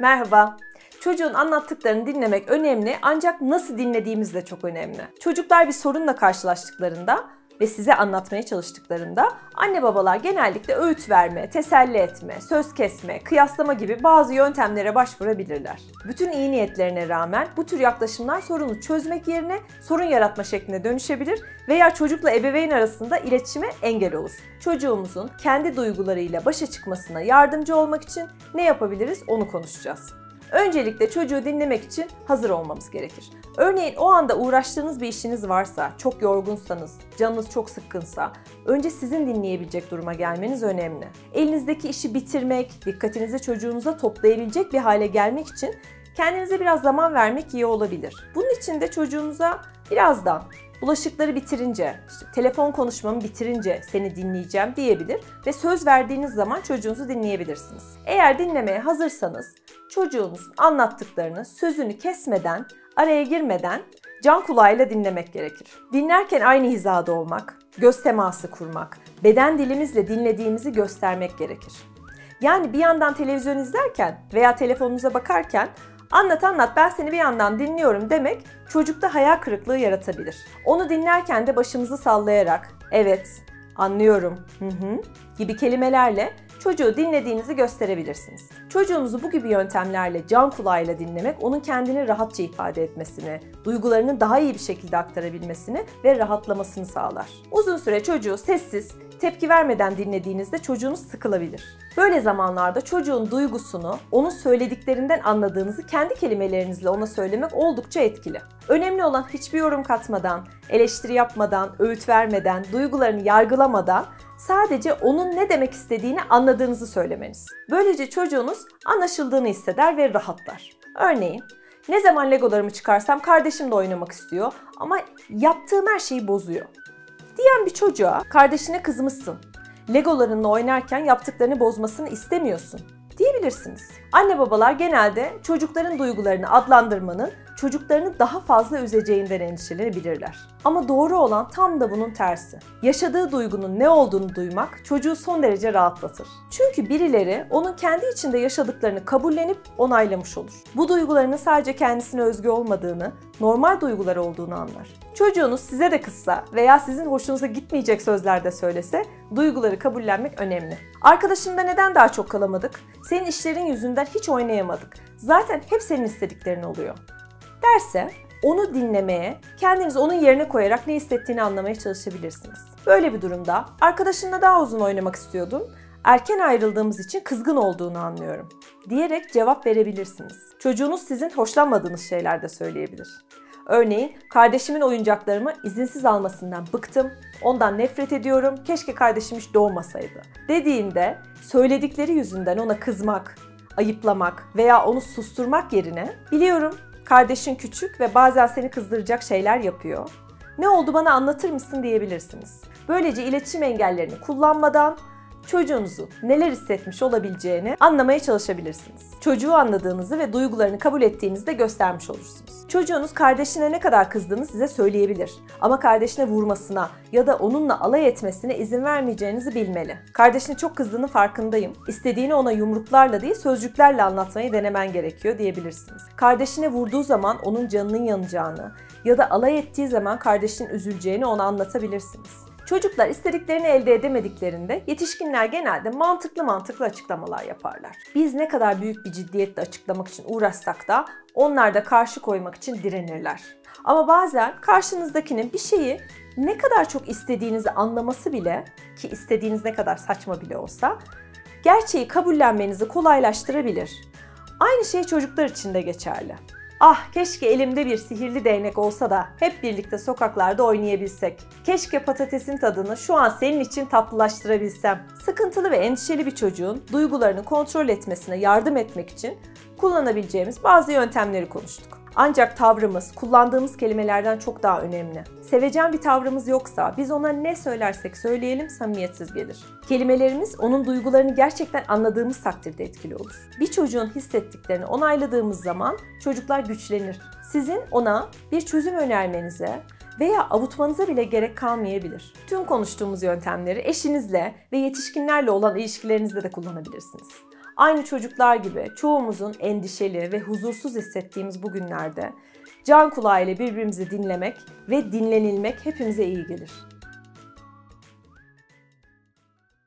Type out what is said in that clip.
Merhaba. Çocuğun anlattıklarını dinlemek önemli ancak nasıl dinlediğimiz de çok önemli. Çocuklar bir sorunla karşılaştıklarında ve size anlatmaya çalıştıklarında anne babalar genellikle öğüt verme, teselli etme, söz kesme, kıyaslama gibi bazı yöntemlere başvurabilirler. Bütün iyi niyetlerine rağmen bu tür yaklaşımlar sorunu çözmek yerine sorun yaratma şekline dönüşebilir veya çocukla ebeveyn arasında iletişime engel olur. Çocuğumuzun kendi duygularıyla başa çıkmasına yardımcı olmak için ne yapabiliriz onu konuşacağız. Öncelikle çocuğu dinlemek için hazır olmamız gerekir. Örneğin o anda uğraştığınız bir işiniz varsa, çok yorgunsanız, canınız çok sıkkınsa, önce sizin dinleyebilecek duruma gelmeniz önemli. Elinizdeki işi bitirmek, dikkatinizi çocuğunuza toplayabilecek bir hale gelmek için kendinize biraz zaman vermek iyi olabilir. Bunun için de çocuğunuza birazdan bulaşıkları bitirince, işte telefon konuşmamı bitirince seni dinleyeceğim diyebilir ve söz verdiğiniz zaman çocuğunuzu dinleyebilirsiniz. Eğer dinlemeye hazırsanız çocuğunuzun anlattıklarını sözünü kesmeden, araya girmeden can kulağıyla dinlemek gerekir. Dinlerken aynı hizada olmak, göz teması kurmak, beden dilimizle dinlediğimizi göstermek gerekir. Yani bir yandan televizyon izlerken veya telefonunuza bakarken Anlat anlat ben seni bir yandan dinliyorum demek çocukta hayal kırıklığı yaratabilir. Onu dinlerken de başımızı sallayarak evet anlıyorum hı hı gibi kelimelerle çocuğu dinlediğinizi gösterebilirsiniz. Çocuğunuzu bu gibi yöntemlerle can kulağıyla dinlemek onun kendini rahatça ifade etmesini, duygularını daha iyi bir şekilde aktarabilmesini ve rahatlamasını sağlar. Uzun süre çocuğu sessiz, tepki vermeden dinlediğinizde çocuğunuz sıkılabilir. Böyle zamanlarda çocuğun duygusunu onun söylediklerinden anladığınızı kendi kelimelerinizle ona söylemek oldukça etkili. Önemli olan hiçbir yorum katmadan, eleştiri yapmadan, öğüt vermeden, duygularını yargılamadan sadece onun ne demek istediğini anladığınızı söylemeniz. Böylece çocuğunuz anlaşıldığını hisseder ve rahatlar. Örneğin ne zaman legolarımı çıkarsam kardeşim de oynamak istiyor ama yaptığım her şeyi bozuyor. Diyen bir çocuğa kardeşine kızmışsın. Legolarınla oynarken yaptıklarını bozmasını istemiyorsun diyebilirsiniz. Anne babalar genelde çocukların duygularını adlandırmanın çocuklarını daha fazla üzeceğinden endişelenebilirler. Ama doğru olan tam da bunun tersi. Yaşadığı duygunun ne olduğunu duymak çocuğu son derece rahatlatır. Çünkü birileri onun kendi içinde yaşadıklarını kabullenip onaylamış olur. Bu duygularının sadece kendisine özgü olmadığını, normal duygular olduğunu anlar. Çocuğunuz size de kızsa veya sizin hoşunuza gitmeyecek sözler de söylese duyguları kabullenmek önemli. Arkadaşımda neden daha çok kalamadık? Senin işlerin yüzünden hiç oynayamadık. Zaten hep senin istediklerin oluyor derse onu dinlemeye, kendinizi onun yerine koyarak ne hissettiğini anlamaya çalışabilirsiniz. Böyle bir durumda arkadaşınla daha uzun oynamak istiyordun, erken ayrıldığımız için kızgın olduğunu anlıyorum diyerek cevap verebilirsiniz. Çocuğunuz sizin hoşlanmadığınız şeyler de söyleyebilir. Örneğin kardeşimin oyuncaklarımı izinsiz almasından bıktım, ondan nefret ediyorum, keşke kardeşim hiç doğmasaydı dediğinde söyledikleri yüzünden ona kızmak, ayıplamak veya onu susturmak yerine biliyorum Kardeşin küçük ve bazen seni kızdıracak şeyler yapıyor. Ne oldu bana anlatır mısın diyebilirsiniz. Böylece iletişim engellerini kullanmadan çocuğunuzun neler hissetmiş olabileceğini anlamaya çalışabilirsiniz. Çocuğu anladığınızı ve duygularını kabul ettiğinizi de göstermiş olursunuz. Çocuğunuz kardeşine ne kadar kızdığını size söyleyebilir. Ama kardeşine vurmasına ya da onunla alay etmesine izin vermeyeceğinizi bilmeli. Kardeşine çok kızdığını farkındayım. İstediğini ona yumruklarla değil sözcüklerle anlatmayı denemen gerekiyor diyebilirsiniz. Kardeşine vurduğu zaman onun canının yanacağını ya da alay ettiği zaman kardeşinin üzüleceğini ona anlatabilirsiniz. Çocuklar istediklerini elde edemediklerinde yetişkinler genelde mantıklı mantıklı açıklamalar yaparlar. Biz ne kadar büyük bir ciddiyetle açıklamak için uğraşsak da onlar da karşı koymak için direnirler. Ama bazen karşınızdakinin bir şeyi ne kadar çok istediğinizi anlaması bile ki istediğiniz ne kadar saçma bile olsa gerçeği kabullenmenizi kolaylaştırabilir. Aynı şey çocuklar için de geçerli. Ah keşke elimde bir sihirli değnek olsa da hep birlikte sokaklarda oynayabilsek. Keşke patatesin tadını şu an senin için tatlılaştırabilsem. Sıkıntılı ve endişeli bir çocuğun duygularını kontrol etmesine yardım etmek için kullanabileceğimiz bazı yöntemleri konuştuk. Ancak tavrımız kullandığımız kelimelerden çok daha önemli. Sevecen bir tavrımız yoksa biz ona ne söylersek söyleyelim samimiyetsiz gelir. Kelimelerimiz onun duygularını gerçekten anladığımız takdirde etkili olur. Bir çocuğun hissettiklerini onayladığımız zaman çocuklar güçlenir. Sizin ona bir çözüm önermenize veya avutmanıza bile gerek kalmayabilir. Tüm konuştuğumuz yöntemleri eşinizle ve yetişkinlerle olan ilişkilerinizde de kullanabilirsiniz. Aynı çocuklar gibi çoğumuzun endişeli ve huzursuz hissettiğimiz bu günlerde can kulağıyla birbirimizi dinlemek ve dinlenilmek hepimize iyi gelir.